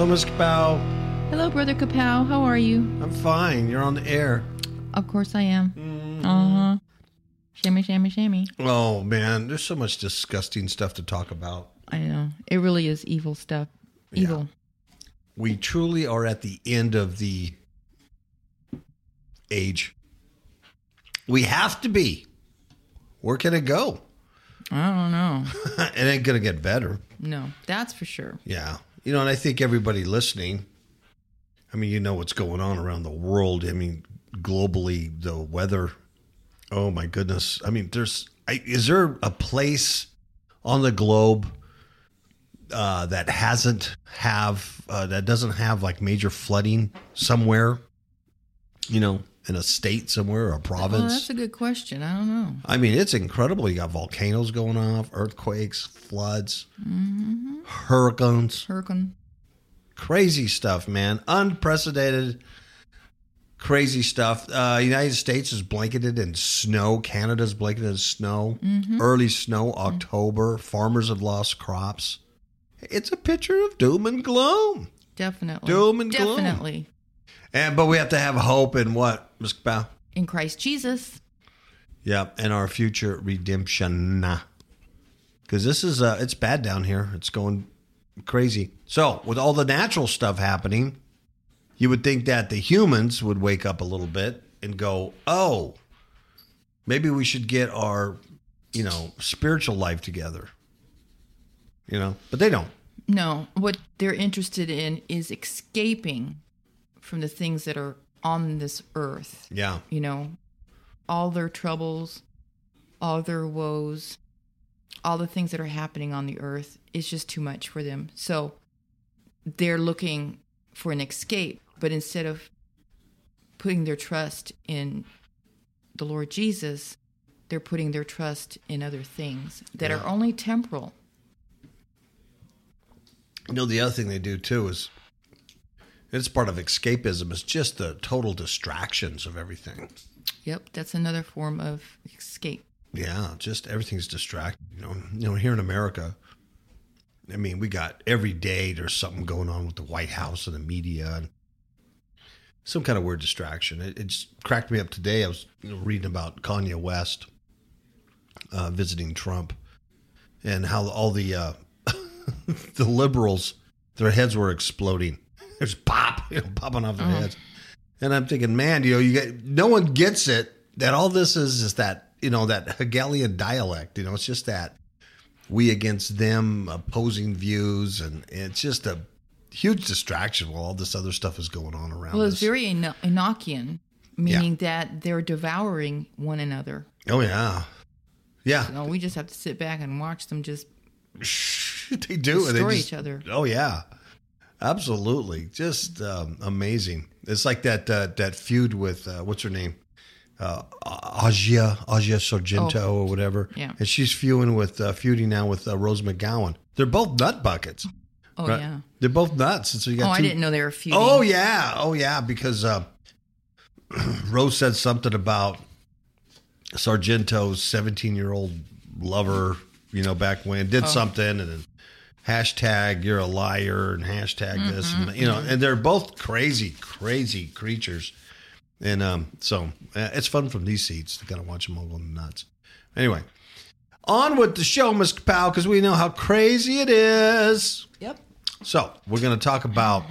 Hello, Miss Kapow. Hello, Brother Kapow. How are you? I'm fine. You're on the air. Of course I am. Mm-hmm. Uh huh. Shammy, shammy, shammy. Oh man, there's so much disgusting stuff to talk about. I know. It really is evil stuff. Evil. We truly are at the end of the age. We have to be. Where can it go? I don't know. it ain't gonna get better. No, that's for sure. Yeah. You know, and I think everybody listening, I mean, you know what's going on around the world. I mean, globally, the weather. Oh my goodness. I mean, there's, I, is there a place on the globe uh, that hasn't have, uh, that doesn't have like major flooding somewhere, you know, in a state somewhere or a Oh, province? that's a good question. I don't know. I mean, it's incredible. You got volcanoes going off, earthquakes, floods, hurricanes Hurricane. crazy stuff, man. Unprecedented, crazy stuff. Uh, United States is blanketed in snow. Canada's blanketed in snow. Early snow, October. Farmers have lost crops. It's a picture of doom and gloom. Definitely. Doom and gloom. Definitely. And but we have to have hope in what, Ms. Bow? In Christ Jesus. Yeah, and our future redemption. Because this is uh, it's bad down here. It's going crazy. So with all the natural stuff happening, you would think that the humans would wake up a little bit and go, "Oh, maybe we should get our, you know, spiritual life together." You know, but they don't. No, what they're interested in is escaping from the things that are on this earth. Yeah, You know, all their troubles, all their woes, all the things that are happening on the earth is just too much for them. So they're looking for an escape, but instead of putting their trust in the Lord Jesus, they're putting their trust in other things that are only temporal. You know, the other thing they do too is it's part of escapism. It's just the total distractions of everything. Yep, that's another form of escape. Yeah, just everything's distracting. You know, you know, here in America, I mean, we got every day there's something going on with the White House and the media and some kind of weird distraction. It, it just cracked me up today. I was reading about Kanye West uh, visiting Trump and how all the uh, the liberals their heads were exploding. There's pop, you know, popping off their uh-huh. heads. And I'm thinking, man, you know, you get no one gets it that all this is is that you know that Hegelian dialect. You know, it's just that we against them opposing views, and it's just a huge distraction while all this other stuff is going on around Well, us. it's very Eno- Enochian, meaning that they're devouring one another. oh yeah, yeah, No, we just have to sit back and watch them just they do. destroy each other. Oh yeah, absolutely, just um, amazing. It's like that uh, that feud with uh, what's her name, uh, Agia Agia Sargento or whatever. Oh. Yeah. and she's feuding with uh, feuding now with uh, Rose McGowan. They're both nut buckets. Oh right? yeah. they're both nuts. And so you got Oh, I didn't know they were feuding. Oh yeah, oh yeah, because uh, Rose said something about Sargento's seventeen-year-old lover. You know, back when Oh. did something, and then hashtag you're a liar and hashtag this, Mm-hmm, and you know, and they're both crazy, crazy creatures. And um, so uh, it's fun from these seats to kind of watch them all go nuts. Anyway, on with the show, Mr. Powell, because we know how crazy it is. Yep. So we're going to talk about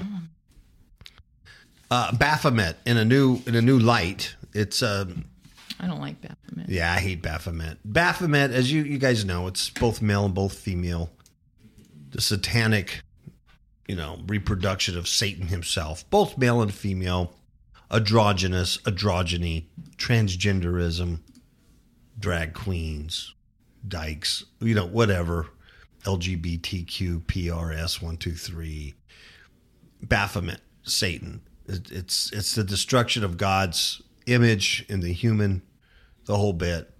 uh, Baphomet in a new in a new light, It's um, I don't like Baphomet. yeah, I hate Baphomet. Baphomet, as you you guys know, it's both male and both female. The satanic, you know, reproduction of Satan himself, both male and female, androgynous, androgyny, transgenderism, drag queens, dykes, you know, whatever, LGBTQ, PRS one two three, Baphomet, Satan. It, it's it's the destruction of God's image in the human, the whole bit.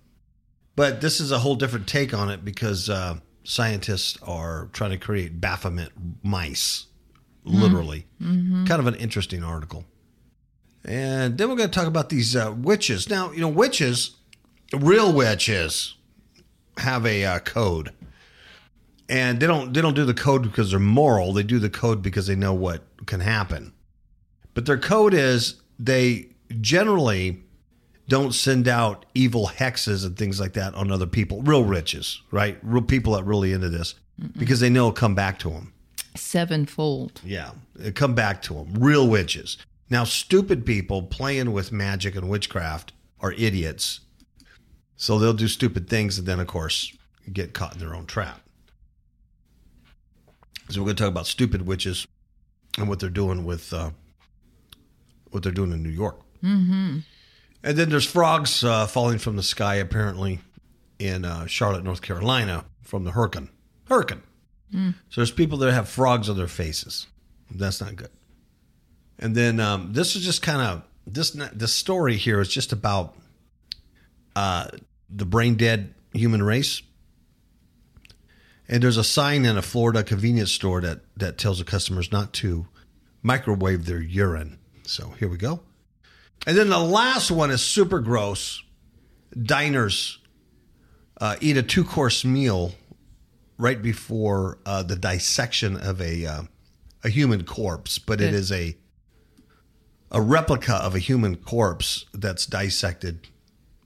But this is a whole different take on it because uh, scientists are trying to create Baphomet mice, literally. Kind of an interesting article. And then we're going to talk about these uh, witches. Now, you know, witches, real witches, have a uh, code, and they don't they don't do the code because they're moral. They do the code because they know what can happen. But their code is they generally don't send out evil hexes and things like that on other people. Real riches, right? Real people that really into this because they know it'll come back to them. Sevenfold. Yeah, it come back to them. Real witches. Now, stupid people playing with magic and witchcraft are idiots. So they'll do stupid things and then, of course, get caught in their own trap. So we're going to talk about stupid witches and what they're doing with uh, what they're doing in New York. Mm-hmm. And then there's frogs uh, falling from the sky, apparently, in uh, Charlotte, North Carolina, from the hurricane. Hurricane. So there's people that have frogs on their faces. That's not good. And then um, this is just kind of this. This story here is just about uh, the brain dead human race. And there's a sign in a Florida convenience store that that tells the customers not to microwave their urine. So here we go. And then the last one is super gross. Diners uh, eat a two course meal right before uh, the dissection of a uh, a human corpse, but it is a a replica of a human corpse that's dissected.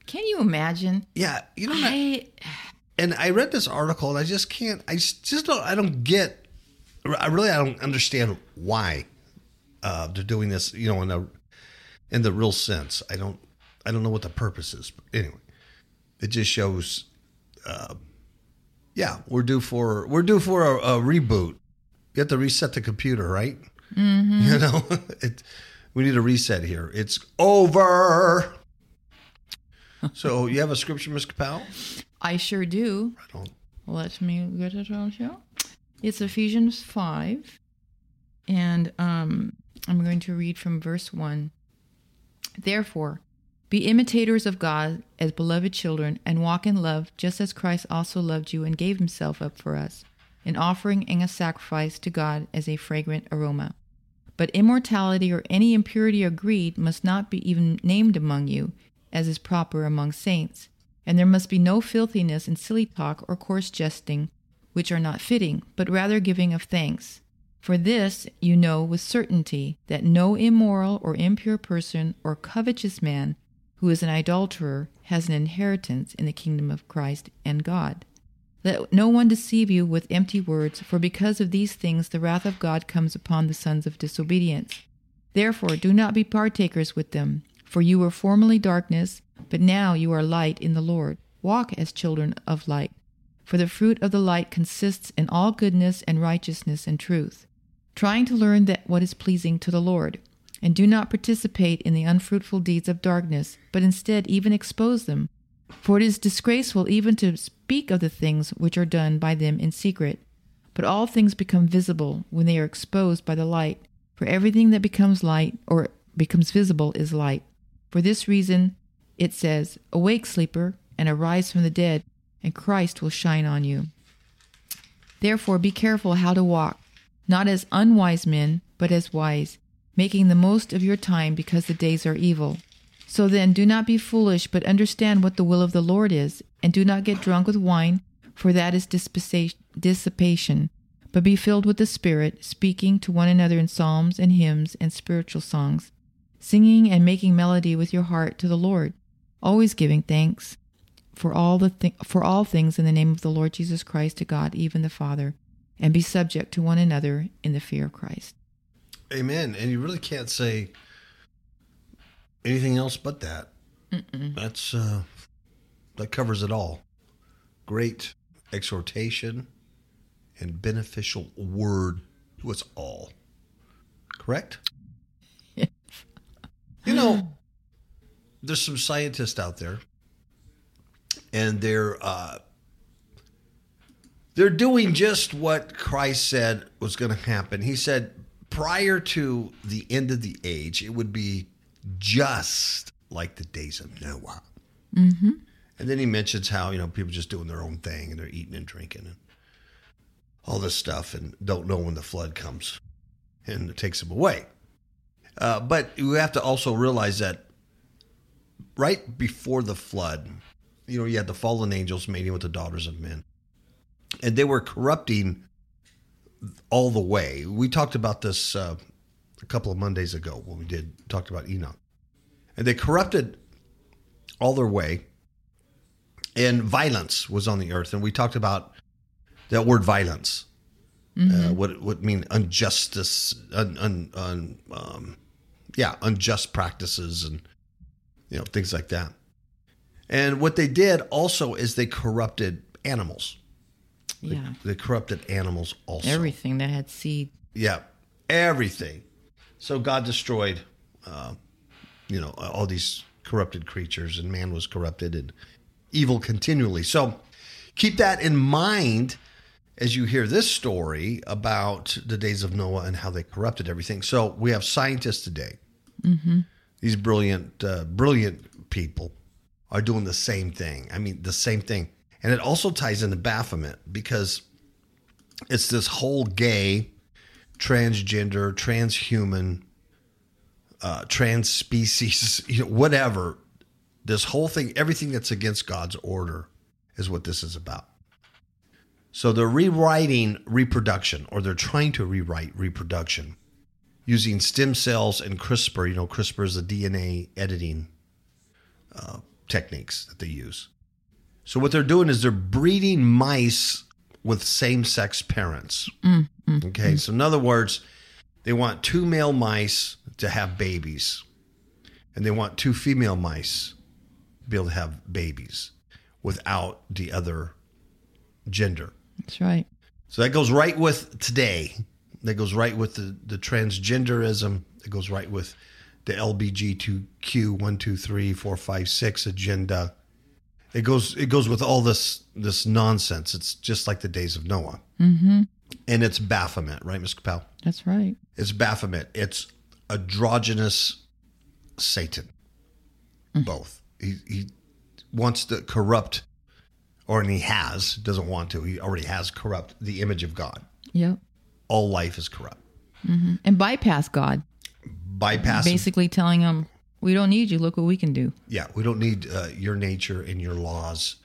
Can you imagine? Yeah, you know, I and I read this article and I just can't. I just don't. I don't get. I really I don't understand why uh, they're doing this. You know, in the in the real sense, I don't. I don't know what the purpose is. But anyway, it just shows. Uh, yeah, we're due for we're due for a, a reboot. You have to reset the computer, right? Mm-hmm. You know, it, we need a reset here. It's over. so you have a scripture, Miss Capel? I sure do. Right on. Let me get it out here. It's Ephesians 5. And um, I'm going to read from verse 1. Therefore, be imitators of God as beloved children and walk in love, just as Christ also loved you and gave himself up for us, an offering and a sacrifice to God as a fragrant aroma. But immortality or any impurity or greed must not be even named among you, as is proper among saints. And there must be no filthiness and silly talk or coarse jesting, which are not fitting, but rather giving of thanks. For this you know with certainty that no immoral or impure person or covetous man who is an idolater has an inheritance in the kingdom of Christ and God. Let no one deceive you with empty words, for because of these things the wrath of God comes upon the sons of disobedience. Therefore, do not be partakers with them, for you were formerly darkness, but now you are light in the Lord. Walk as children of light. For the fruit of the light consists in all goodness and righteousness and truth, trying to learn that what is pleasing to the Lord. And do not participate in the unfruitful deeds of darkness, but instead even expose them. For it is disgraceful even to speak of the things which are done by them in secret. But all things become visible when they are exposed by the light. For everything that becomes light or becomes visible is light. For this reason, it says, Awake, sleeper, and arise from the dead, and Christ will shine on you. Therefore, be careful how to walk, not as unwise men, but as wise, making the most of your time because the days are evil. So then, do not be foolish, but understand what the will of the Lord is, and do not get drunk with wine, for that is dissipation, but be filled with the Spirit, speaking to one another in psalms and hymns and spiritual songs, singing and making melody with your heart to the Lord, always giving thanks for all the thi- for all things in the name of the Lord Jesus Christ to God, even the Father, and be subject to one another in the fear of Christ. Amen. And you really can't say anything else but that. That's uh, that covers it all. Great exhortation and beneficial word to us all. Correct? Yes. You know, there's some scientists out there, and they're uh, they're doing just what Christ said was going to happen. He said prior to the end of the age, it would be just like the days of Noah. Mm-hmm. And then he mentions how you know people just doing their own thing and they're eating and drinking and all this stuff and don't know when the flood comes and it takes them away. Uh, but you have to also realize that right before the flood, you know, you had the fallen angels mating with the daughters of men, and they were corrupting all the way. We talked about this uh, a couple of Mondays ago when we did talked about Enoch, and they corrupted all their way, and violence was on the earth. And we talked about that word violence, uh, what it would mean injustice, un, un, un, um, yeah, unjust practices, and you know things like that. And what they did also is they corrupted animals. They, Yeah. they corrupted animals also. Everything that had seed. Yeah, everything. So God destroyed, uh, you know, all these corrupted creatures, and man was corrupted and evil continually. So keep that in mind as you hear this story about the days of Noah and how they corrupted everything. So we have scientists today. These brilliant, uh, brilliant people are doing the same thing. I mean, the same thing. And it also ties into Baphomet because it's this whole gay, transgender, transhuman, uh, trans species, you know, whatever. This whole thing, everything that's against God's order, is what this is about. So they're rewriting reproduction, or they're trying to rewrite reproduction using stem cells and CRISPR. You know, CRISPR is the DNA editing uh, techniques that they use. So what they're doing is they're breeding mice with same-sex parents. Mm-hmm. okay, so in other words, they want two male mice to have babies, and they want two female mice to be able to have babies without the other gender. That's right. So that goes right with today. That goes right with the, the transgenderism. It goes right with the LBGTQ one two three four five six agenda. It goes it goes with all this this nonsense. It's just like the days of Noah. Mm-hmm. And it's Baphomet, right, Mr. Capel? That's right. It's Baphomet. It's androgynous Satan. Both. He, he wants to corrupt, or and he has, doesn't want to, he already has corrupt the image of God. Yep. All life is corrupt. And bypass God. Bypass. Basically telling him, we don't need you. Look what we can do. Yeah, we don't need uh, your nature and your laws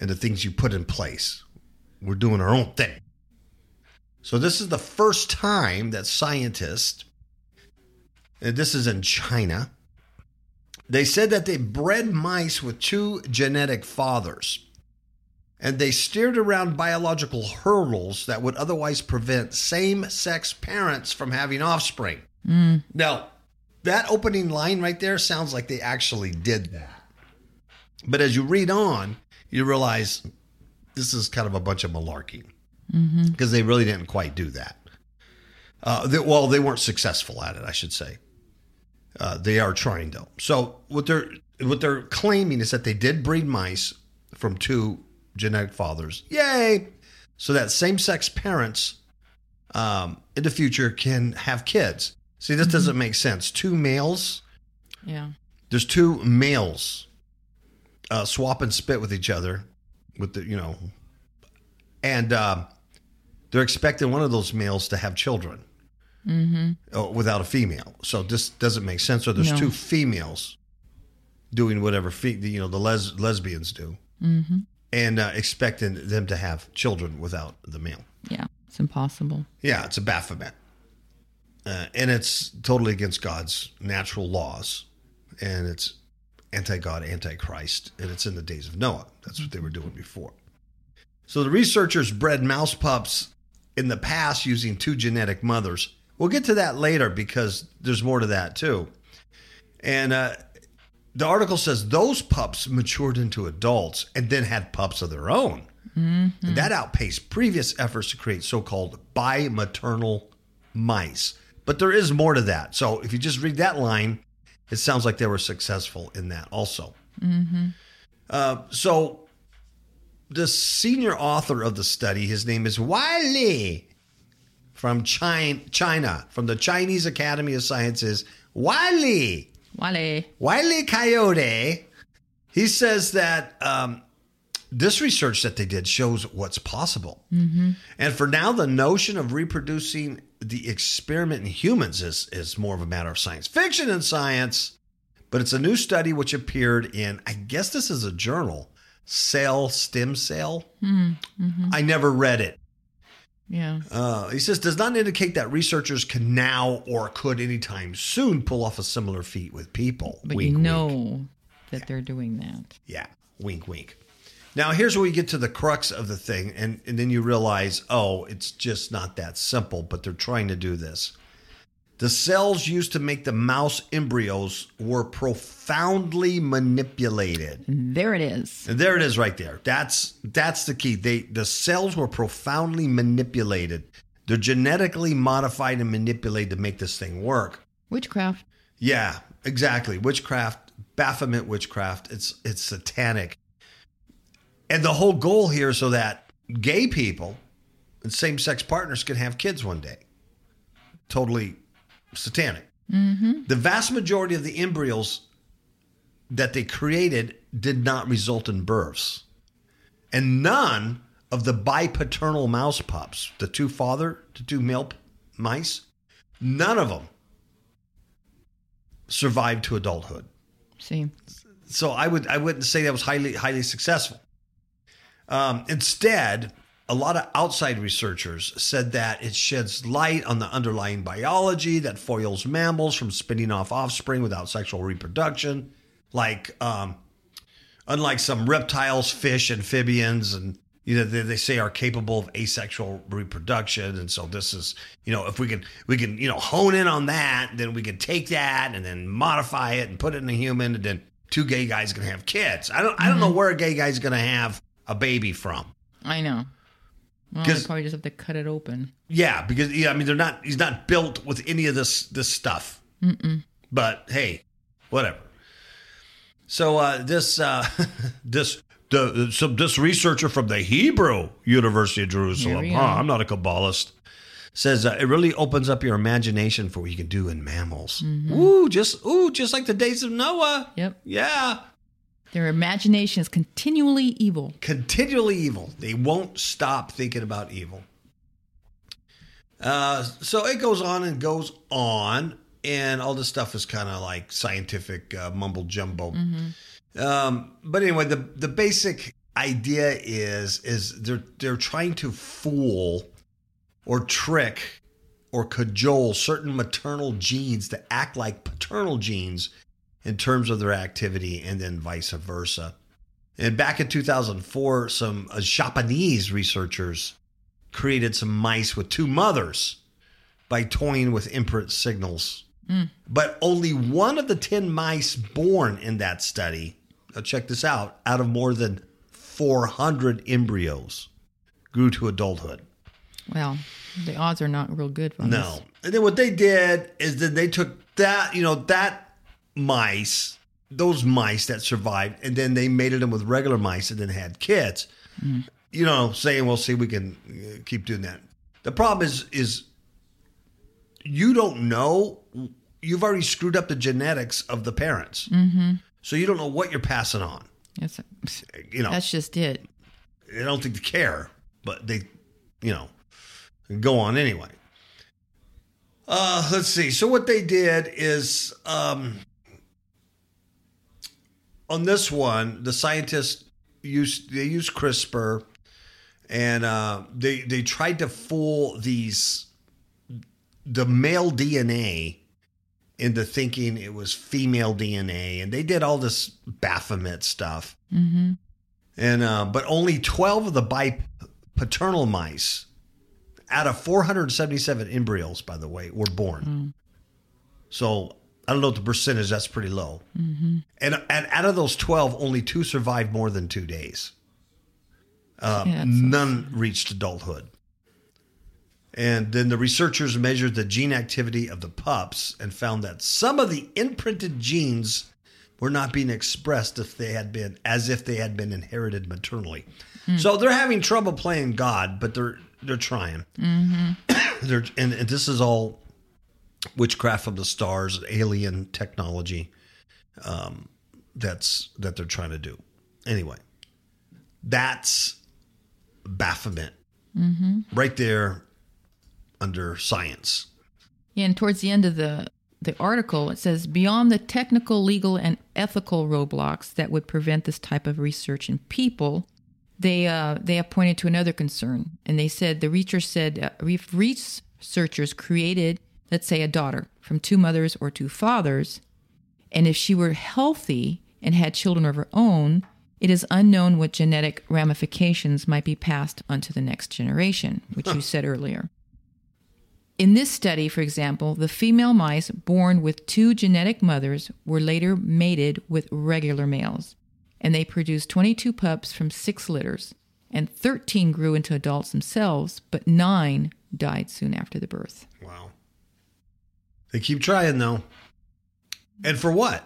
and the things you put in place. We're doing our own thing. So this is the first time that scientists, and this is in China, they said that they bred mice with two genetic fathers. And they steered around biological hurdles that would otherwise prevent same sex parents from having offspring. Mm. Now, that opening line right there sounds like they actually did that. But as you read on, you realize this is kind of a bunch of malarkey because they really didn't quite do that. Uh, they, well, they weren't successful at it, I should say. Uh, they are trying though. So what they're what they're claiming is that they did breed mice from two genetic fathers. Yay! So that same-sex parents um, in the future can have kids. See, this doesn't make sense. Two males Yeah. there's two males uh, swap and spit with each other with the you know and uh, they're expecting one of those males to have children mm-hmm. without a female so this doesn't make sense so there's No. two females doing whatever fe- you know the les- lesbians do mm-hmm. and uh, expecting them to have children without the male Yeah. It's impossible. yeah, it's a Baphomet. Uh, and it's totally against God's natural laws. And it's anti God, anti Christ. And it's in the days of Noah. That's what they were doing before. So the researchers bred mouse pups in the past using two genetic mothers. We'll get to that later because there's more to that too. And uh, the article says those pups matured into adults and then had pups of their own. And that outpaced previous efforts to create so called bimaternal mice. But there is more to that. So if you just read that line, it sounds like they were successful in that also. Uh, so the senior author of the study, his name is Wiley from China, China, from the Chinese Academy of Sciences. Wiley. Wale. Wiley Coyote, he says that um, this research that they did shows what's possible. Mm-hmm. And for now, the notion of reproducing the experiment in humans is, is more of a matter of science fiction than science. But it's a new study which appeared in, I guess this is a journal, Cell Stem Cell. Hmm. Mm-hmm. I never read it. Yeah. Uh, he says does not indicate that researchers can now or could anytime soon pull off a similar feat with people. But Wink, you wink. know that they're doing that. Yeah, wink, wink. Now, here's where we get to the crux of the thing, and, and then you realize, oh, it's just not that simple, but they're trying to do this. The cells used to make the mouse embryos were profoundly manipulated. There it is. And there it is right there. That's that's the key. They the cells were profoundly manipulated. They're genetically modified and manipulated to make this thing work. Witchcraft. Yeah, exactly. Witchcraft, Baphomet witchcraft. It's it's satanic. And the whole goal here is so that gay people and same-sex partners can have kids one day. Totally satanic. Mm-hmm. The vast majority of the embryos that they created did not result in births. And none of the bipaternal mouse pups, the two father, the two male mice, none of them survived to adulthood. See. So I would I wouldn't say that was highly highly successful. Um, instead, a lot of outside researchers said that it sheds light on the underlying biology that foils mammals from spinning off offspring without sexual reproduction, like um, unlike some reptiles, fish, amphibians, and you know they, they say are capable of asexual reproduction. And so this is you know if we can we can you know hone in on that, then we can take that and then modify it and put it in a human, and then two gay guys can have kids. I don't I don't know where a gay guy's going to have a baby from. I know. Well, they probably just have to cut it open. Yeah, because yeah, I mean they're not. He's not built with any of this this stuff. But hey, whatever. So uh, this uh, this the some this researcher from the Hebrew University of Jerusalem. Huh. I'm not a Kabbalist. Says uh, it really opens up your imagination for what you can do in mammals. Ooh, just ooh, just like the days of Noah. Yep. Yeah, Their imagination is continually evil. continually evil. They won't stop thinking about evil. Uh, so it goes on and goes on, and all this stuff is kind of like scientific uh, mumble jumbo. Um, but anyway, the the basic idea is is they're they're trying to fool or trick or cajole certain maternal genes to act like paternal genes in terms of their activity, and then vice versa. And back in 2004, some uh, Japanese researchers created some mice with two mothers by toying with imprint signals. But only one of the 10 mice born in that study, now check this out, out of more than 400 embryos grew to adulthood. Well, the odds are not real good No. And then what they did is that they took that, you know, that mice, those mice that survived, and then they mated them with regular mice and then had kids. You know, saying, well, see, we can uh, keep doing that. The problem is, is you don't know. You've already screwed up the genetics of the parents. Mm-hmm. So you don't know what you're passing on. That's, You know, that's just it. I don't think they care, but they, you know, go on anyway. Uh, let's see. So what they did is, um, on this one, the scientists used they used CRISPR, and uh, they they tried to fool these the male DNA into thinking it was female DNA, and they did all this Baphomet stuff. And uh, but only 12 of the bipaternal mice out of 477 embryos by the way were born. So I don't know what the percentage. That's pretty low. Mm-hmm. And and out of those twelve, only two survived more than two days. Uh, Yeah, none reached adulthood. And then the researchers measured the gene activity of the pups and found that some of the imprinted genes were not being expressed if they had been as if they had been inherited maternally. Hmm. So they're having trouble playing God, but they're they're trying. Mm-hmm. they're and, and this is all witchcraft of the stars, alien technology um, that's that they're trying to do. Anyway, that's Baphomet right there under science. Yeah, And towards the end of the the article, it says beyond the technical, legal, and ethical roadblocks that would prevent this type of research in people, they uh, they have pointed to another concern, and they said the researchers said uh, re- researchers created, let's say, a daughter from two mothers or two fathers, and if she were healthy and had children of her own, it is unknown what genetic ramifications might be passed onto the next generation, which you said earlier. In this study, for example, the female mice born with two genetic mothers were later mated with regular males, and they produced 22 pups from six litters, and 13 grew into adults themselves, but nine died soon after the birth. Wow. They keep trying though. And for what?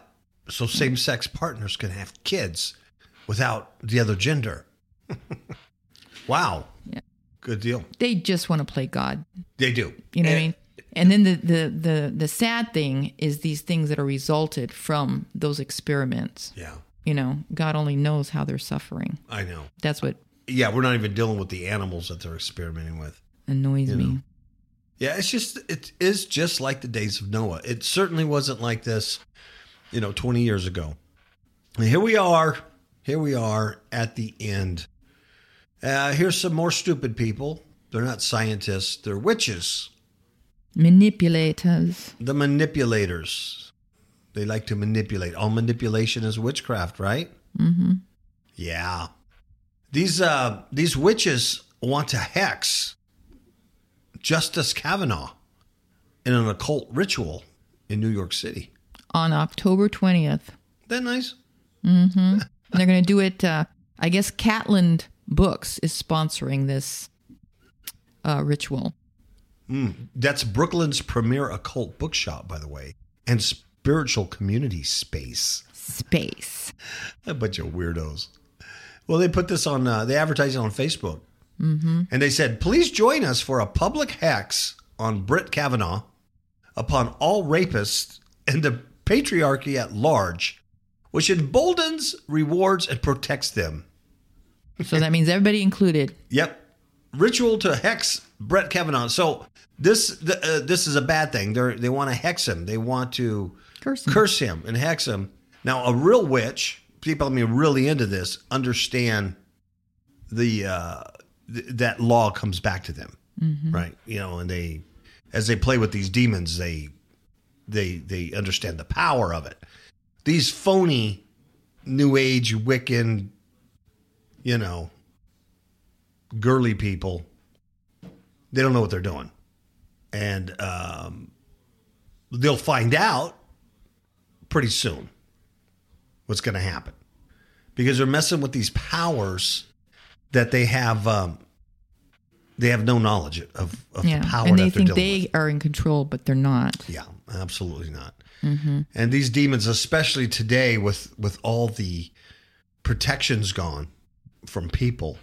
So same sex partners can have kids without the other gender. wow. Yeah. Good deal. They just want to play God. They do. You know what I mean? And then the, the, the, the sad thing is these things that are resulted from those experiments. Yeah, You know, God only knows how they're suffering. I know. That's what Yeah, we're not even dealing with the animals that they're experimenting with. annoys You me. know. Yeah, it's just it is just like the days of Noah. It certainly wasn't like this, you know, 20 years ago. And here we are. Here we are at the end. Uh, here's some more stupid people. They're not scientists, they're witches, Manipulators. the manipulators. They like to manipulate. All manipulation is witchcraft, right? Mm-hmm. Yeah. These uh these witches want to hex Justice Kavanaugh in an occult ritual in New York City. On October 20th. Isn't that nice? And they're going to do it. Uh, I guess Catland Books is sponsoring this uh, ritual. That's Brooklyn's premier occult bookshop, by the way, and spiritual community space. Space. A bunch of weirdos. Well, they put this on, uh, they advertise it on Facebook. Mm-hmm. And they said, please join us for a public hex on Brett Kavanaugh upon all rapists and the patriarchy at large, which emboldens, rewards, and protects them. So that means everybody included. Yep. Ritual to hex Brett Kavanaugh. So this the, uh, this is a bad thing. They they want to hex him. They want to Curse 'em. curse him and hex him. Now, a real witch, people I mean really into this, understand the uh, th- that law comes back to them, right? You know, and they as they play with these demons, they they they understand the power of it. These phony New Age Wiccan, you know, girly people, they don't know what they're doing, and um, they'll find out pretty soon what's going to happen because they're messing with these powers that they have. Um, they have no knowledge of, of Yeah. the power and they that they're think they with. are in control, but they're not. Yeah, absolutely not. Mm-hmm. And these demons, especially today, with with all the protections gone from people,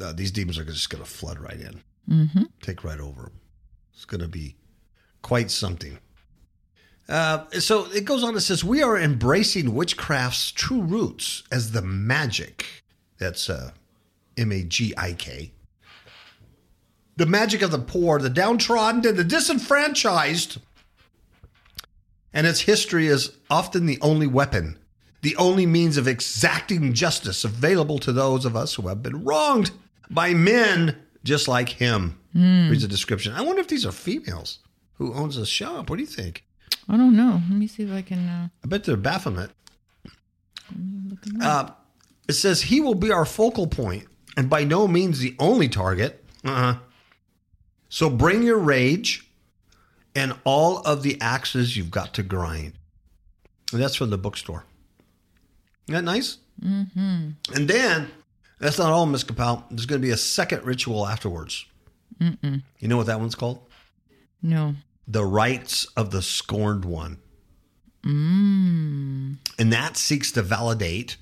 uh, these demons are just going to flood right in, Mm-hmm. take right over them. It's going to be quite something. Uh, so it goes on. It says we are embracing witchcraft's true roots as the magic. That's uh, M A G I K. The magic of the poor, the downtrodden, and the disenfranchised and its history is often the only weapon, the only means of exacting justice available to those of us who have been wronged by men just like him. Reads the description. I wonder if these are females who owns a shop. What do you think? I don't know. Let me see if I can. Uh, I bet they're Baphomet. Uh, it says he will be our focal point and by no means the only target. Uh-huh. So bring your rage and all of the axes you've got to grind. And that's from the bookstore. Isn't that nice? Mm-hmm. And then, that's not all, Miss Kapow. There's going to be a second ritual afterwards. Mm-mm. You know what that one's called? No. The Rites of the Scorned One. Mm. And that seeks to validate,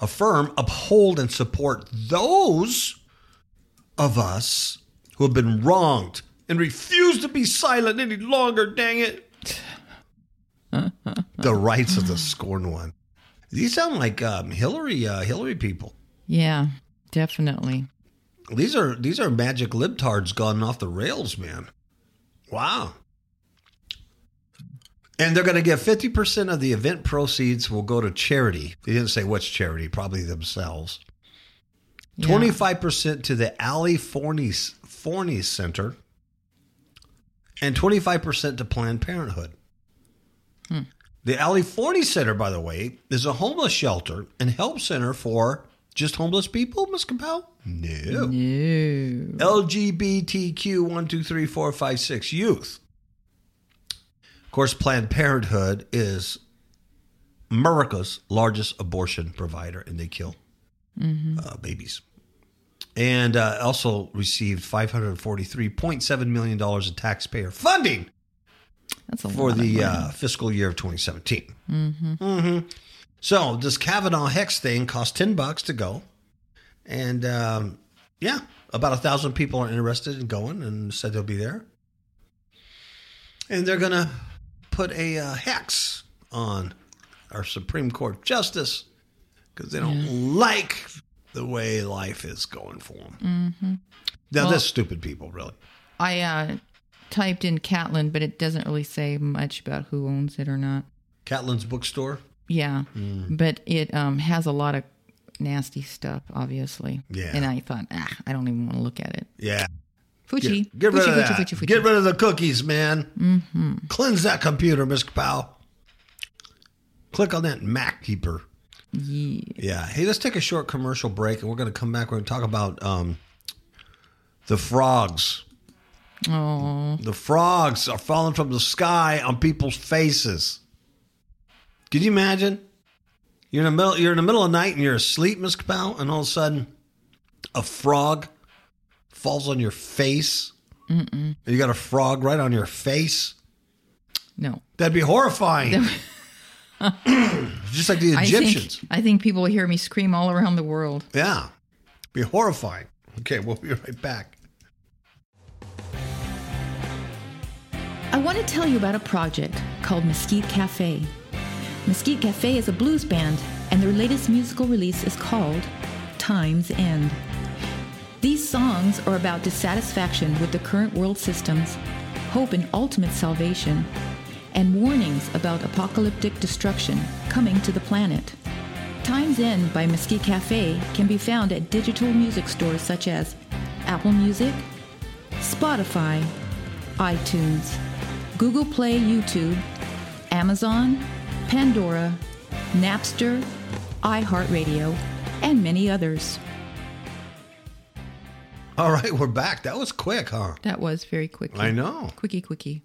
affirm, uphold, and support those of us who have been wronged and refuse to be silent any longer, dang it. the rites of the scorned one. These sound like um, Hillary uh, Hillary people. Yeah, definitely. These are these are magic libtards gone off the rails, man. Wow. And they're going to get 50% of the event proceeds will go to charity. They didn't say what's charity, probably themselves. Yeah. 25% to the Ali Forney, Forney Center and 25% to Planned Parenthood. Hmm. The Ali Forney Center, by the way, is a homeless shelter and help center for just homeless people, Ms. Capel? No. No. LGBTQ one two three four five six youth. Of course, Planned Parenthood is America's largest abortion provider, and they kill uh, babies. And uh, also received five hundred forty-three point seven million dollars in taxpayer funding for the uh, fiscal year of 2017. Mm-hmm. So this Kavanaugh Hex thing cost 10 bucks to go. And um, yeah, about a thousand people are interested in going and said they'll be there. And they're going to put a uh, hex on our Supreme Court justice because they don't like the way life is going for them. Mm-hmm. Now, Well- that's stupid people, really. I uh, typed in Catlin, but it doesn't really say much about who owns it or not. Catlin's bookstore. Yeah, Mm. but it um, has a lot of nasty stuff, obviously. Yeah. And I thought, ah, I don't even want to look at it. Yeah. Fuchi. Get, get rid of fuchi, that. fuchi, fuchi. Get rid of the cookies, man. Mm-hmm. Cleanse that computer, Miss Kapow. Click on that MacKeeper. Yeah. Yeah. Hey, let's take a short commercial break, and we're going to come back. We're going to talk about um, the frogs. Oh, The frogs are falling from the sky on people's faces. Can you imagine? You're in the middle. You're in the middle of the night, and you're asleep, Miss Kapow, and all of a sudden, a frog falls on your face. Mm-mm. You got a frog right on your face. no. That'd be horrifying. Just like the I Egyptians. think, I think people will hear me scream all around the world. Yeah. Be horrifying. Okay, we'll be right back. I want to tell you about a project called Mesquite Cafe. Mesquite Cafe is a blues band, and their latest musical release is called Time's End. These songs are about dissatisfaction with the current world systems, hope in ultimate salvation, and warnings about apocalyptic destruction coming to the planet. Time's End by Mesquite Cafe can be found at digital music stores such as Apple Music, Spotify, iTunes, Google Play, YouTube, Amazon, Pandora, Napster, iHeartRadio, and many others. All right, we're back. That was quick, huh? That was very quick. I know. Quickie, quickie.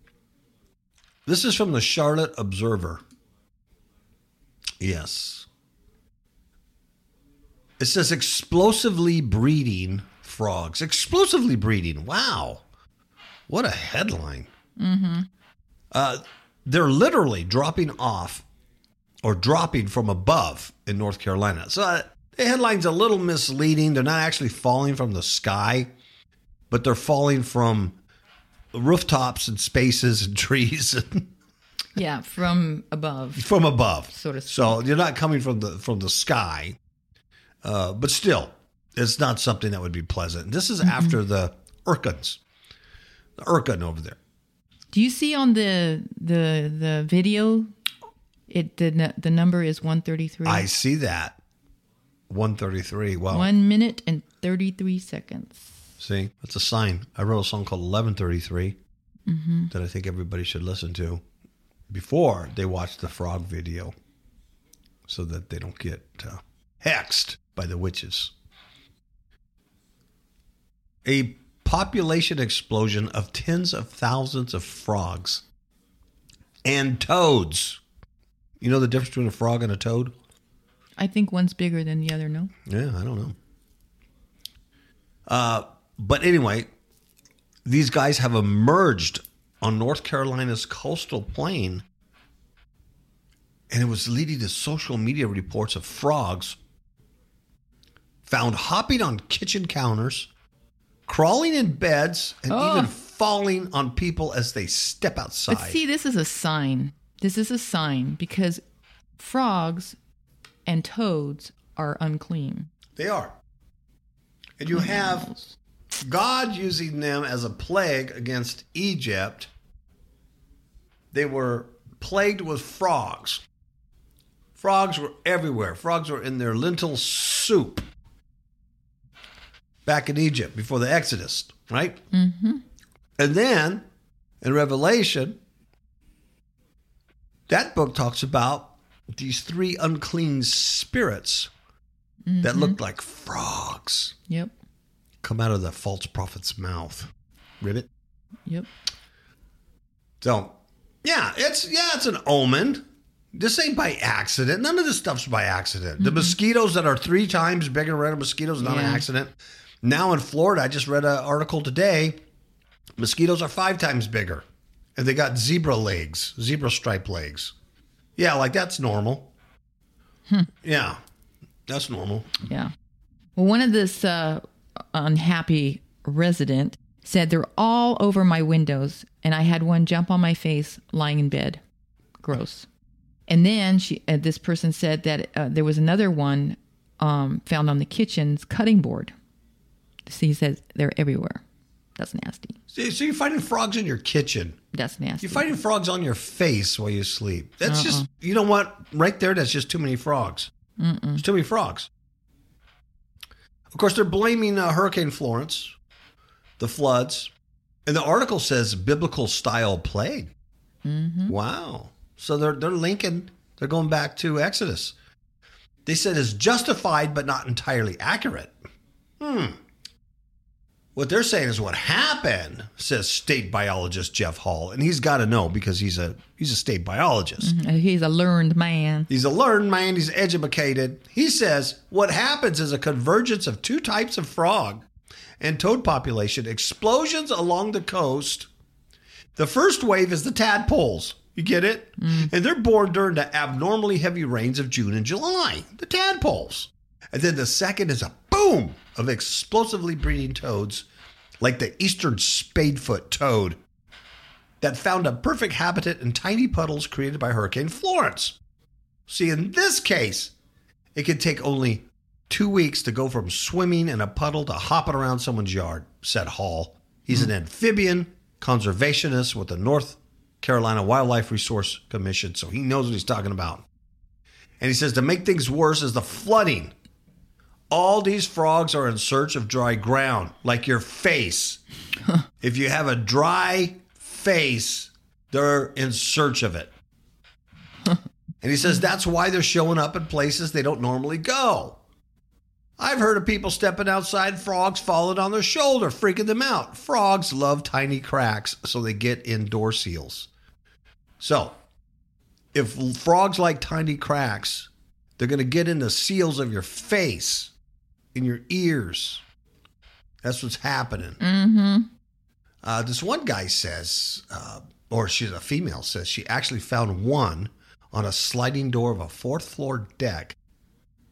This is from the Charlotte Observer. Yes. It says explosively breeding frogs. Explosively breeding. Wow. What a headline. Mm-hmm. Uh, they're literally dropping off or dropping from above in North Carolina. So uh, the headline's a little misleading. They're not actually falling from the sky, but they're falling from rooftops and spaces and trees and Yeah, from above. from above, So to speak. So you're not coming from the from the sky, uh, but still, it's not something that would be pleasant. This is after the Urkins, the Urkin over there. Do you see on the the the video? It the the number is one thirty three. I see that. 133. Wow. One minute and thirty three seconds. See, that's a sign. I wrote a song called 1133 Mm-hmm. that I think everybody should listen to before they watch the frog video so that they don't get uh, hexed by the witches. A population explosion of tens of thousands of frogs and toads. You know the difference between a frog and a toad? I think one's bigger than the other. No. Yeah, I don't know. Uh, but anyway, these guys have emerged on North Carolina's coastal plain, and it was leading to social media reports of frogs found hopping on kitchen counters, crawling in beds, and Oh. even falling on people as they step outside. But see, this is a sign. This is a sign because frogs and toads are unclean. they are. And you have God using them as a plague against Egypt. They were plagued with frogs. Frogs were everywhere. Frogs were in their lentil soup back in Egypt before the Exodus, right? Mm-hmm. And then in Revelation, that book talks about these three unclean spirits that mm-hmm. looked like frogs Yep. come out of the false prophet's mouth. Ribbit. Yep. So, yeah, it's yeah, it's an omen. This ain't by accident. None of this stuff's by accident. The mm-hmm. mosquitoes that are three times bigger than regular mosquitoes not an accident. Now in Florida, I just read an article today. Mosquitoes are five times bigger, and they got zebra legs, zebra stripe legs. Yeah, like that's normal. Yeah, that's normal. Yeah. Well, one of this uh, unhappy resident said they're all over my windows, and I had one jump on my face lying in bed. Gross. And then she, uh, this person said that uh, there was another one um, found on the kitchen's cutting board. So he says they're everywhere. That's nasty. So so you're finding frogs in your kitchen. That's nasty. You're finding frogs on your face while you sleep. That's just, you know what? Right there, that's just too many frogs. There's too many frogs. Of course, they're blaming uh, Hurricane Florence, the floods, and the article says biblical style plague. Wow. So they're they're linking. They're going back to Exodus. They said is justified but not entirely accurate. Hmm. What they're saying is what happened, says state biologist Jeff Hall, and he's got to know because he's a he's a state biologist. Uh, He's a learned man. He's a learned man. He's educated. He says what happens is a convergence of two types of frog and toad population explosions along the coast. The first wave is the tadpoles. You get it? And they're born during the abnormally heavy rains of June and July. The tadpoles. And then the second is a boom of explosively breeding toads, like the eastern spadefoot toad that found a perfect habitat in tiny puddles created by Hurricane Florence. See, in this case, it can take only two weeks to go from swimming in a puddle to hopping around someone's yard, said Hall. He's an hmm. amphibian conservationist with the North Carolina Wildlife Resource Commission, so he knows what he's talking about. And he says to make things worse is the flooding. All these frogs are in search of dry ground, like your face. if you have a dry face, they're in search of it. and he says that's why they're showing up in places they don't normally go. I've heard of people stepping outside, frogs falling on their shoulder, freaking them out. Frogs love tiny cracks, so they get in door seals. So, if frogs like tiny cracks, they're going to get in the seals of your face, in your ears. That's what's happening. Mm-hmm. Uh, this one guy says, uh, or she's a female, says she actually found one on a sliding door of a fourth floor deck,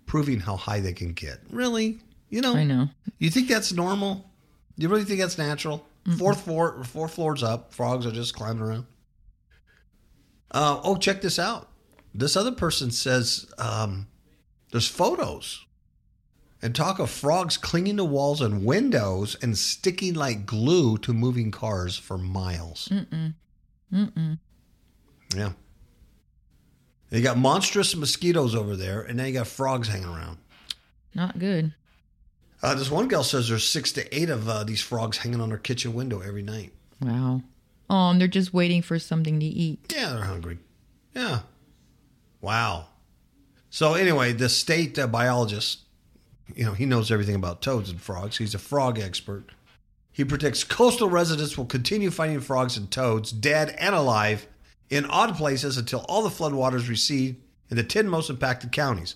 proving how high they can get. Really? You know, I know. you think that's normal? You really think that's natural? Fourth floor, four floors up, frogs are just climbing around. Uh, oh, check this out. This other person says um, there's photos and talk of frogs clinging to walls and windows and sticking like glue to moving cars for miles. Mm-mm. Mm-mm. Yeah. You got monstrous mosquitoes over there, and now you got frogs hanging around. Not good. Uh, this one gal says there's six to eight of uh, these frogs hanging on her kitchen window every night. Wow. Oh, and they're just waiting for something to eat. Yeah, they're hungry. Yeah. Wow. So anyway, the state uh, biologist, you know, he knows everything about toads and frogs. He's a frog expert. He predicts coastal residents will continue finding frogs and toads, dead and alive, in odd places until all the floodwaters recede in the 10 most impacted counties,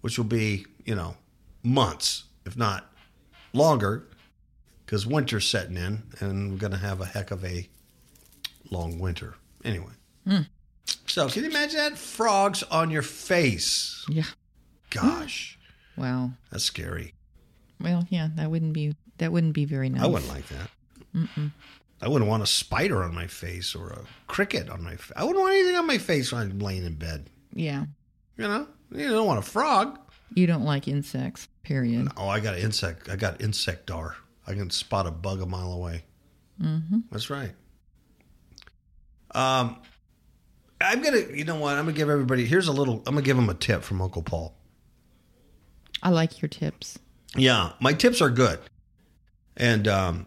which will be, you know, months, if not longer, because winter's setting in and we're going to have a heck of a long winter. Anyway. Hmm. So, can you imagine that? Frogs on your face. Yeah. Gosh, Wow. that's scary. Well, yeah, that wouldn't be that wouldn't be very nice. I wouldn't like that. I wouldn't want a spider on my face or a cricket on my face. I wouldn't want anything on my face when I'm laying in bed. Yeah. You know, you don't want a frog. You don't like insects. Period. Oh, I got an insect. I got insectar. I can spot a bug a mile away. Mm-hmm. That's right. Um, I'm gonna. You know what? I'm gonna give everybody. Here's a little. I'm gonna give them a tip from Uncle Paul. I like your tips. Yeah, my tips are good. And um,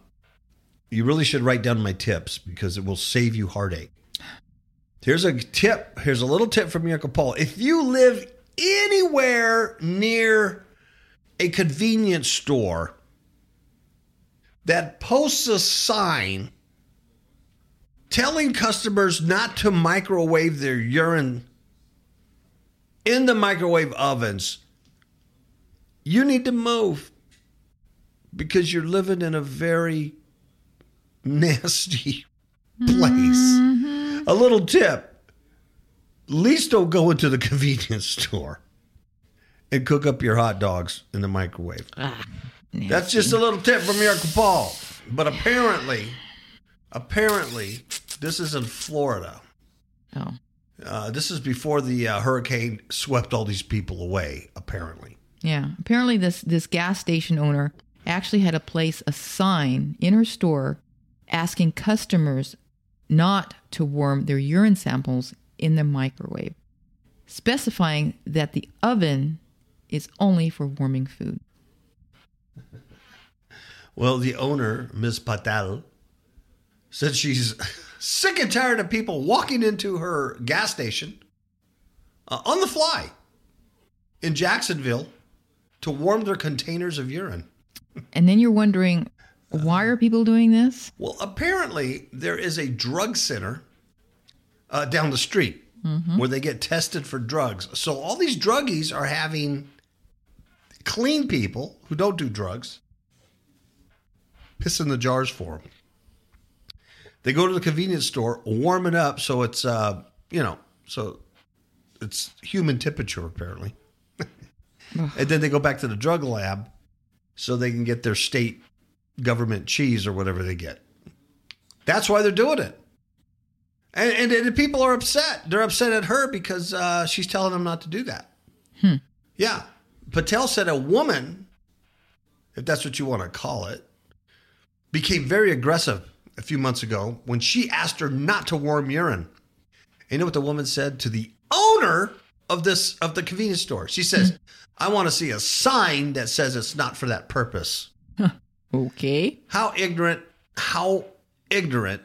you really should write down my tips because it will save you heartache. Here's a tip. Here's a little tip from Uncle Paul. If you live anywhere near a convenience store that posts a sign telling customers not to microwave their urine in the microwave ovens, you need to move because you're living in a very nasty place. A little tip at least don't go into the convenience store and cook up your hot dogs in the microwave. That's just a little tip from your Paul. But apparently, apparently, this is in Florida. Oh. Uh, this is before the uh, hurricane swept all these people away, apparently. Yeah. Apparently this this gas station owner actually had to place a sign in her store asking customers not to warm their urine samples in the microwave, specifying that the oven is only for warming food. Well, the owner, Ms. Patel, said she's sick and tired of people walking into her gas station uh, on the fly in Jacksonville to warm their containers of urine. And then you're wondering, why are people doing this? Well, apparently, there is a drug center uh, down the street where they get tested for drugs. So, all these druggies are having clean people who don't do drugs piss in the jars for them. They go to the convenience store, warm it up so it's, uh, you know, so it's human temperature apparently. And then they go back to the drug lab so they can get their state government cheese or whatever they get. That's why they're doing it. And, and, and the people are upset. They're upset at her because uh, she's telling them not to do that. Yeah. Patel said a woman, if that's what you want to call it, became very aggressive a few months ago when she asked her not to warm urine. And you know what the woman said to the owner of this of the convenience store? She says, "I want to see a sign that says it's not for that purpose." Okay. How ignorant? How ignorant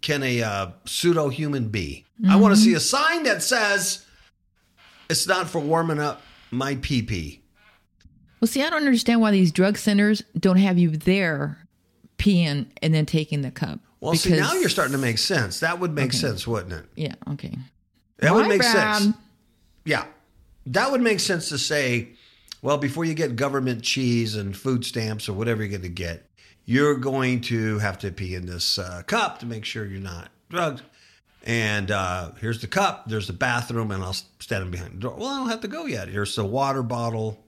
can a uh, pseudo human be? I want to see a sign that says it's not for warming up my pee pee. Well, see, I don't understand why these drug centers don't have you there peeing and then taking the cup. Well, see, now you're starting to make sense. That would make sense, wouldn't it? Yeah, okay. That would make sense. Yeah. That would make sense to say, well, before you get government cheese and food stamps or whatever you're going to get, you're going to have to pee in this uh, cup to make sure you're not drugged. And uh, here's the cup, there's the bathroom, and I'll stand behind the door. Well, I don't have to go yet. Here's the water bottle.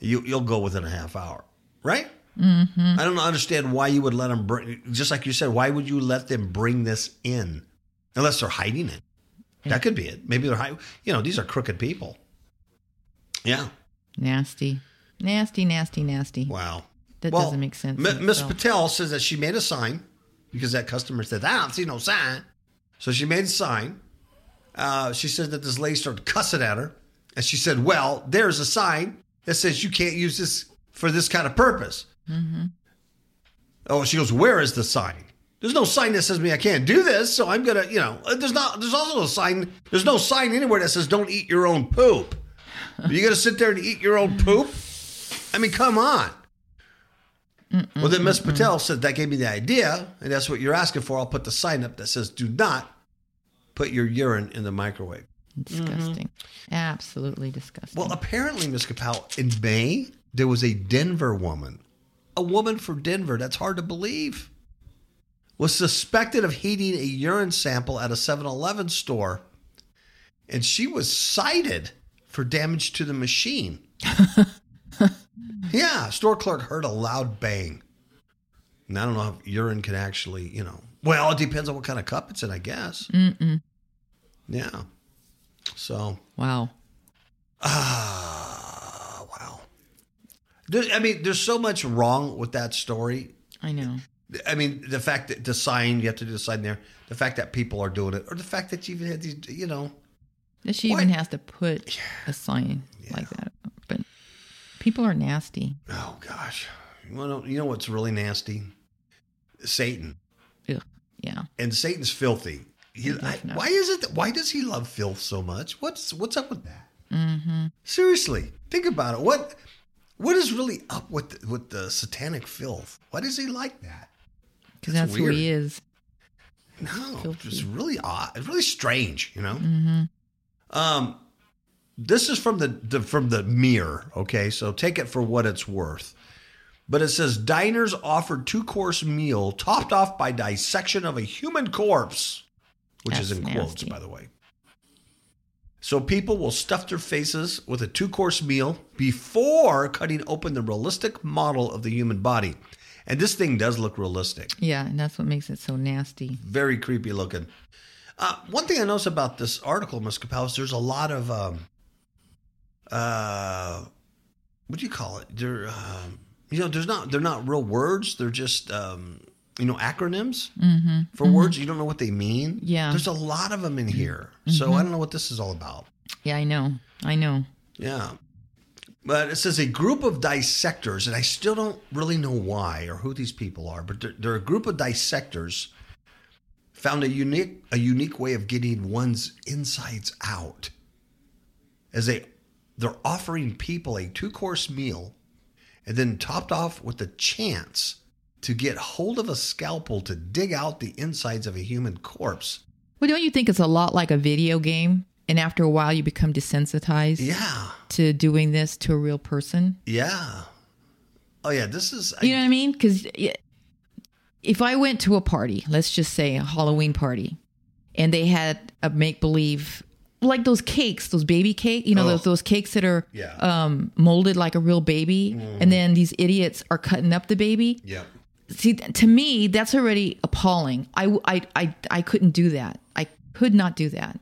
You, you'll go within a half hour, right? Mm-hmm. I don't understand why you would let them bring, just like you said, why would you let them bring this in? Unless they're hiding it. That could be it. Maybe they're hiding. You know, these are crooked people. Yeah. Nasty. Nasty, nasty, nasty. Wow. That doesn't make sense M- Miss. Patel says that she made a sign because that customer said, I don't see no sign. So she made a sign. Uh, she said that this lady started cussing at her. And she said, Well, there's a sign that says you can't use this for this kind of purpose. Mm-hmm. Oh, she goes, Where is the sign? There's no sign that says me I can't do this, so I'm gonna, you know. uh, There's not. There's also a sign. There's no sign anywhere that says don't eat your own poop. Are you gonna sit there and eat your own poop? I mean, come on. well, then Miss Patel said that gave me the idea, and that's what you're asking for. I'll put the sign up that says, "Do not put your urine in the microwave." Disgusting. Mm-hmm. Absolutely disgusting. Well, apparently, Miss Capel, in May there was a Denver woman, a woman from Denver. That's hard to believe. Was suspected of heating a urine sample at a 7-Eleven store, and she was cited for damage to the machine. yeah, store clerk heard a loud bang. And I don't know if urine can actually, you know. Well, it depends on what kind of cup it's in, I guess. Mm-mm. Yeah. So, Wow. ah, wow. There, I mean, there's so much wrong with that story. I know. I mean, the fact that the sign you have to do the sign there, the fact that people are doing it, or the fact that you even had these, you know, she Why- even has to put a sign like that. But people are nasty. oh gosh, you know, you know what's really nasty? Satan, Ugh. Yeah. and Satan's filthy. He, I, why is it? That, why does he love filth so much? What's what's up with that? Mm-hmm. Seriously, think about it. What what is really up with the, with the satanic filth? Why does he like that? Because That's that's, who he is. No, Filthy. it's really odd. It's really strange, you know. Mm-hmm. Um, this is from the, the from the mirror. Okay, so take it for what it's worth. But it says diners offered two course meal topped off by dissection of a human corpse, which is That's in quotes, by the way. So people will stuff their faces with a two course meal before cutting open the realistic model of the human body. And this thing does look realistic Yeah, and that's what makes it so nasty. very creepy looking. Uh, one thing I noticed about this article, Ms. Capel, is there's a lot of um, uh, what do you call it? They're um, you know, there's not they're not real words. They're just um, you know acronyms for words. You don't know what they mean. Yeah. there's a lot of them in here. So I don't know what this is all about. Yeah, I know. I know. Yeah. But it says a group of dissectors, and I still don't really know why or who these people are, but they're, they're a group of dissectors found a unique a unique way of getting one's insides out. As they they're offering people a two course meal, and then topped off with the chance to get hold of a scalpel to dig out the insides of a human corpse. Well, don't you think it's a lot like a video game? And after a while, you become desensitized Yeah, to doing this to a real person. yeah. Oh yeah, this is You know what I mean? Because if I went to a party, let's just say a Halloween party, and they had a make believe, like those cakes, those baby cake, you know, Oh. those, those cakes that are Yeah. um, molded like a real baby, and then these idiots are cutting up the baby. yeah. See, to me, that's already appalling. I, I, I, I couldn't do that. I could not do that.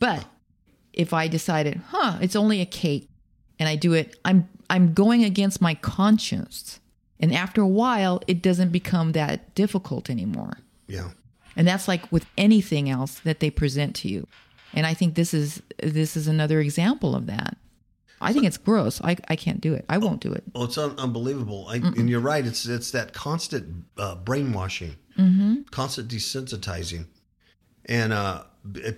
But if I decided, huh, it's only a cake, and I do it, I'm I'm going against my conscience. And after a while, it doesn't become that difficult anymore. Yeah. And that's like with anything else that they present to you. And I think this is this is another example of that. I think it's gross. I, I can't do it. I won't do it. Oh, it's un- unbelievable. I, and you're right. It's it's that constant uh, brainwashing, mm-hmm. constant desensitizing, and uh,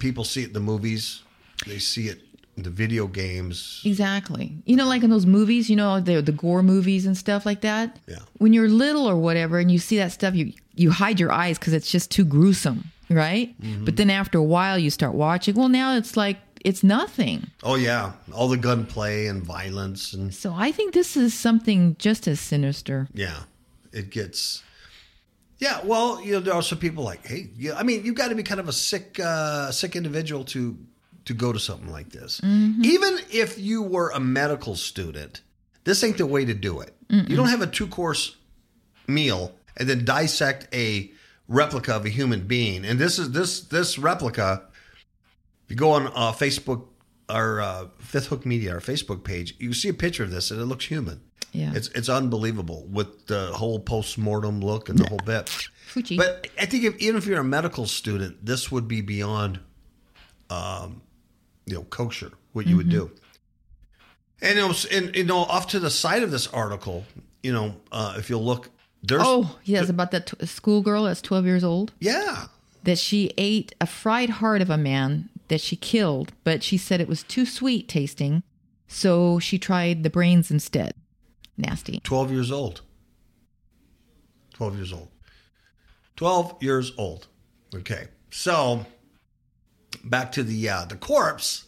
people see it in the movies. They see it the video games. Exactly. You know, like in those movies, you know, the the gore movies and stuff like that. Yeah. When you're little or whatever, and you see that stuff, you you hide your eyes because it's just too gruesome, right? But then after a while, you start watching. Well, now it's like it's nothing. Oh yeah, all the gunplay and violence, and So I think this is something just as sinister. yeah, it gets. Yeah, well, you know, there are some people like, hey, yeah, I mean, you've got to be kind of a sick, uh, sick individual to to go to something like this. Even if you were a medical student, this ain't the way to do it. You don't have a two course meal and then dissect a replica of a human being. And this is this this replica. If you go on uh, Facebook, our uh, Fifth Hook Media, our Facebook page, you see a picture of this, and it looks human. Yeah. It's it's unbelievable with the whole post mortem look and the whole bit. Fuji. But I think if, even if you're a medical student, this would be beyond, um, you know, kosher what you would do. And it was, and you know, off to the side of this article, you know, uh, if you'll look, there's oh, yes, about that t- schoolgirl that's 12 years old yeah, that she ate a fried heart of a man that she killed, but she said it was too sweet tasting, so she tried the brains instead. Nasty. twelve years old. 12 years old. 12 years old. Okay. So back to the uh, the corpse.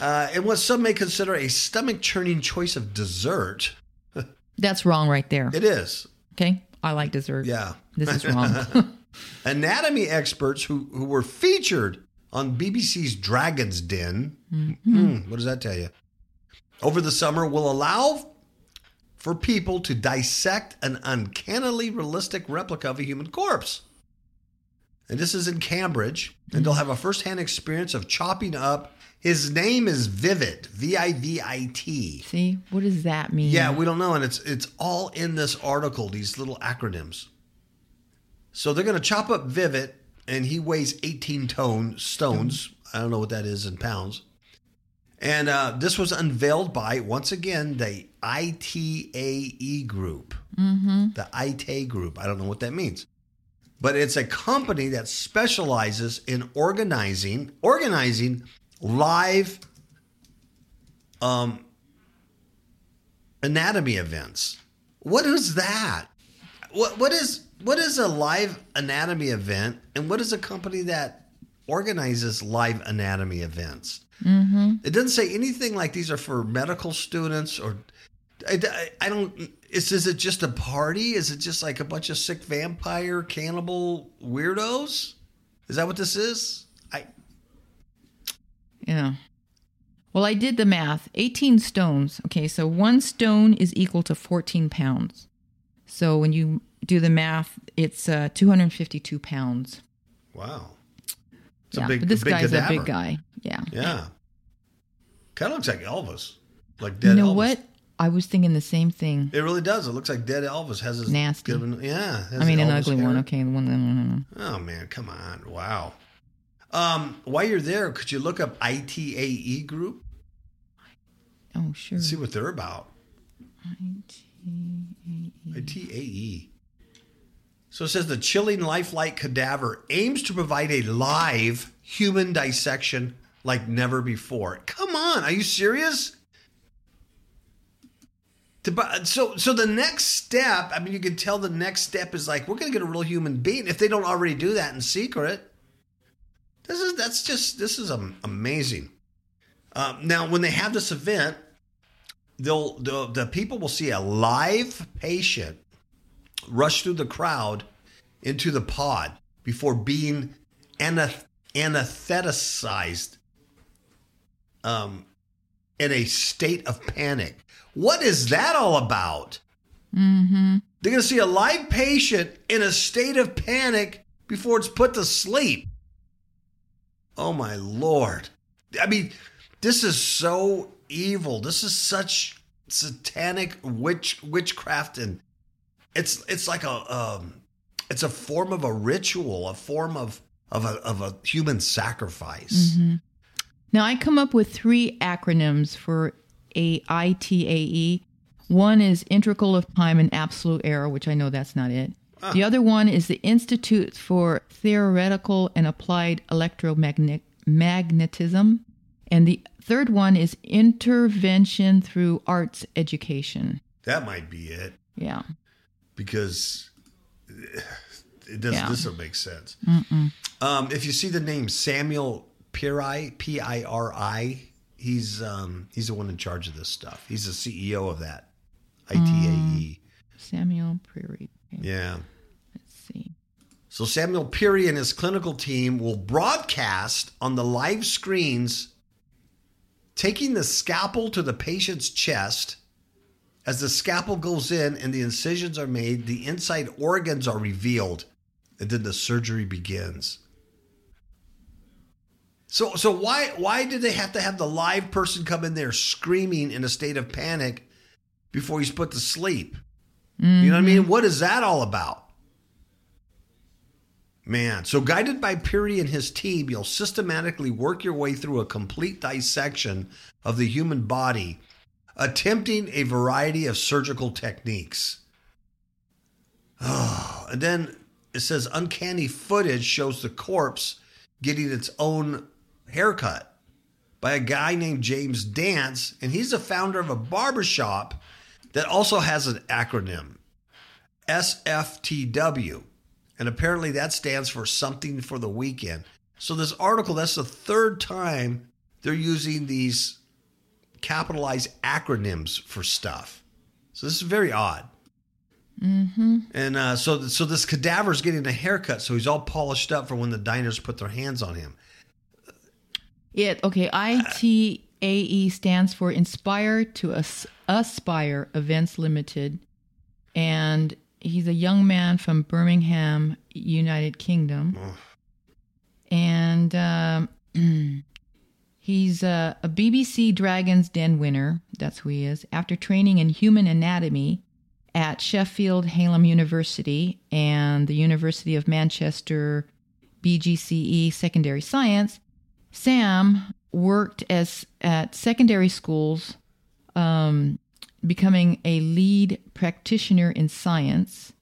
Uh, and what some may consider a stomach churning choice of dessert. That's wrong right there. It is. Okay. I like dessert. Yeah. This is wrong. Anatomy experts who, who were featured on BBC's Dragon's Den. Hmm, what does that tell you? Over the summer will allow for people to dissect an uncannily realistic replica of a human corpse. And this is in Cambridge, and they'll have a firsthand experience of chopping up. His name is Vivit, V I V I T. See, what does that mean? Yeah, we don't know, and it's it's all in this article. These little acronyms. So they're going to chop up Vivit, and he weighs 18 tone stones. I don't know what that is in pounds. And uh, this was unveiled by once again the ITAE group, mm-hmm. the ITAE group. I don't know what that means, but it's a company that specializes in organizing organizing live um, anatomy events. What is that? What what is what is a live anatomy event, and what is a company that organizes live anatomy events? Mm-hmm. It doesn't say anything like these are for medical students or. I, I, I don't. Is is it just a party? Is it just like a bunch of sick vampire cannibal weirdos? Is that what this is? I Yeah. Well, I did the math. 18 stones. Okay, so one stone is equal to 14 pounds. So when you do the math, it's uh, 252 pounds. wow. It's yeah, a big, but this big guy's a big guy. Yeah. Yeah. Kind of looks like Elvis, like dead You know Elvis. what? I was thinking the same thing. It really does. It looks like dead Elvis has his Nasty. given- yeah. has I mean, an Elvis ugly hair. one. Okay, the one. Oh man, come on! Wow. Um, while you're there, could you look up ITAE Group? Oh, sure. See what they're about. ITAE. So it says the chilling lifelike cadaver aims to provide a live human dissection like never before. Come on, are you serious? To So, so the next step, I mean, you can tell the next step is like we're going to get a real human being if they don't already do that in secret. This is that's just this is amazing. Um, now, when they have this event, they'll the, the people will see a live patient rush through the crowd into the pod before being anath- anesthetized um, in a state of panic. What is that all about? Mm-hmm. They're going to see a live patient in a state of panic before it's put to sleep. Oh my lord! I mean, this is so evil. This is such satanic witch witchcraft, and it's it's like a um, it's a form of a ritual, a form of of a of a human sacrifice. Now I come up with three acronyms for AITAE. One is Integral of Time and Absolute Error, which I know that's not it. The other one is the Institute for Theoretical and Applied Electromagnetism. And the third one is Intervention Through Arts Education. That might be it Yeah. because it does. Yeah. This will make sense. Um, if you see the name Samuel Piri, P I R I, he's um, he's the one in charge of this stuff. He's the CEO of that ITAE. Samuel Prairie. Okay, Yeah. Let's see. So Samuel Piri and his clinical team will broadcast on the live screens, taking the scalpel to the patient's chest. As the scalpel goes in and the incisions are made, the inside organs are revealed, and then the surgery begins. So, so why why did they have to have the live person come in there screaming in a state of panic before he's put to sleep? You know what I mean? Mm-hmm. What is that all about? Man, so guided by Piri and his team, you'll systematically work your way through a complete dissection of the human body, attempting a variety of surgical techniques. Oh, and then it says uncanny footage shows the corpse getting its own haircut by a guy named James Dance, and he's the founder of a barbershop that also has an acronym. SFTW. And apparently that stands for something for the weekend. So this article, that's the third time they're using these capitalized acronyms for stuff. So this is very odd. Mm-hmm. And uh, so, so this cadaver is getting a haircut, so he's all polished up for when the diners put their hands on him. It okay. ITAE stands for Inspire to As- Aspire Events Limited, and he's a young man from Birmingham, United Kingdom, and um, he's a, a BBC Dragon's Den winner. That's who he is. After training in human anatomy at Sheffield Hallam University and the University of Manchester PGCE Secondary Science, Sam worked as at secondary schools, um, becoming a lead practitioner in science.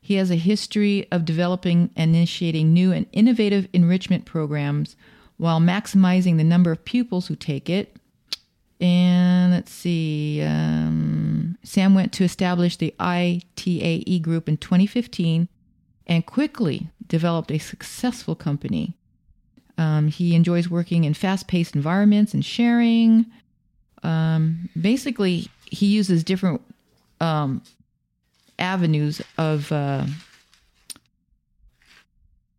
He has a history of developing and initiating new and innovative enrichment programs while maximizing the number of pupils who take it. And let's see, um, Sam went to establish the ITAE group in 2015 and quickly developed a successful company. Um, he enjoys working in fast paced environments and sharing. Um, basically, he uses different um, avenues of uh,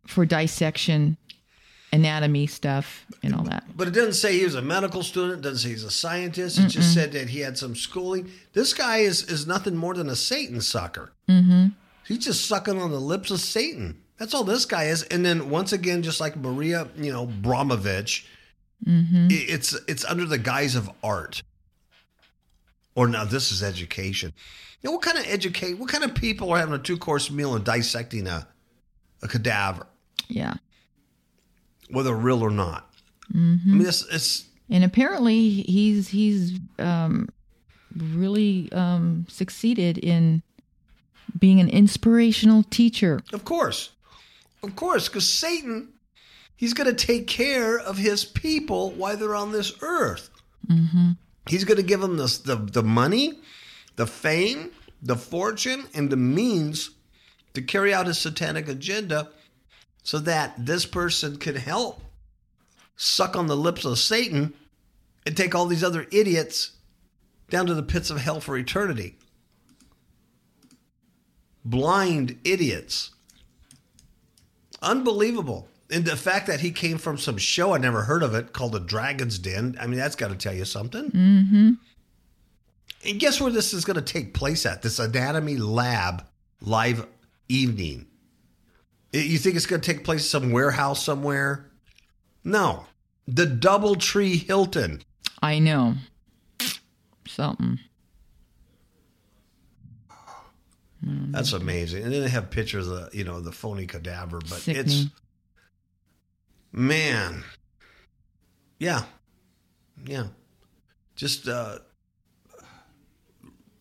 for dissection, anatomy stuff, and all that. But it doesn't say he was a medical student. It doesn't say he's a scientist. It just said that he had some schooling. This guy is is nothing more than a Satan sucker. Mm-hmm. He's just sucking on the lips of Satan. That's all this guy is. And then once again, just like Maria, you know, Bromovich, i- it's it's under the guise of art. Or now this is education. You know, what kind of educate? What kind of people are having a two course meal and dissecting a a cadaver, Yeah. whether real or not? I mean, it's, it's And apparently, he's he's um, really um, succeeded in being an inspirational teacher. Of course. Of course, because Satan, he's going to take care of his people while they're on this earth. Mm-hmm. He's going to give them the, the, the money, the fame, the fortune, and the means to carry out his satanic agenda so that this person can help suck on the lips of Satan and take all these other idiots down to the pits of hell for eternity. Blind idiots. Unbelievable. And the fact that he came from some show I never heard of it called The Dragon's Den, I mean, that's got to tell you something. Mm-hmm. And guess where this is going to take place at? This Anatomy Lab live evening. You think it's going to take place at some warehouse somewhere? No. The Doubletree Hilton. I know something. That's amazing. And then they have pictures of the, you know, the phony cadaver, but it's man. Yeah. Yeah. Just uh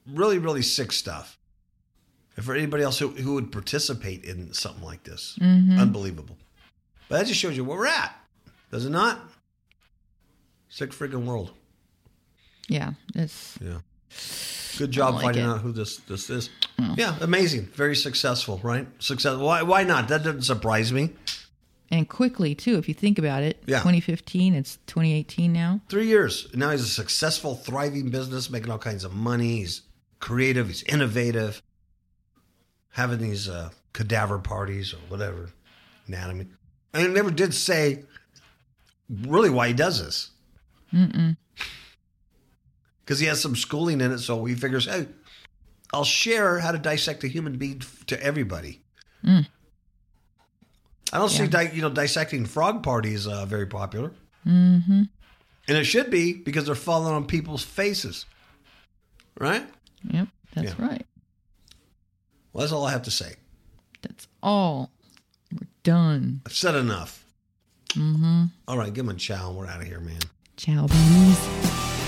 really, really sick stuff. And for anybody else who, who would participate in something like this. Unbelievable. But that just shows you where we're at. Does it not? Sick freaking world. Yeah, it's Yeah. Good job like finding it. out who this this is. Yeah, amazing. Very successful, right? Successful. Why why not? That doesn't surprise me. and quickly too. If you think about it, Yeah. 2015, it's 2018 now. Three years. Now he's a successful, thriving business, making all kinds of money. He's creative, he's innovative, having these uh, cadaver parties or whatever. Anatomy. And it never did say really why he does this. Because he has some schooling in it, so he figures, hey, I'll share how to dissect a human being to everybody. I don't see, di- you know, dissecting frog parties uh, very popular. And it should be because they're falling on people's faces. Right? Yep, that's Yeah. right. Well, that's all I have to say. That's all. We're done. I've said enough. Mm-hmm. All right, give him a chow and we're out of here, man. Ciao, bees.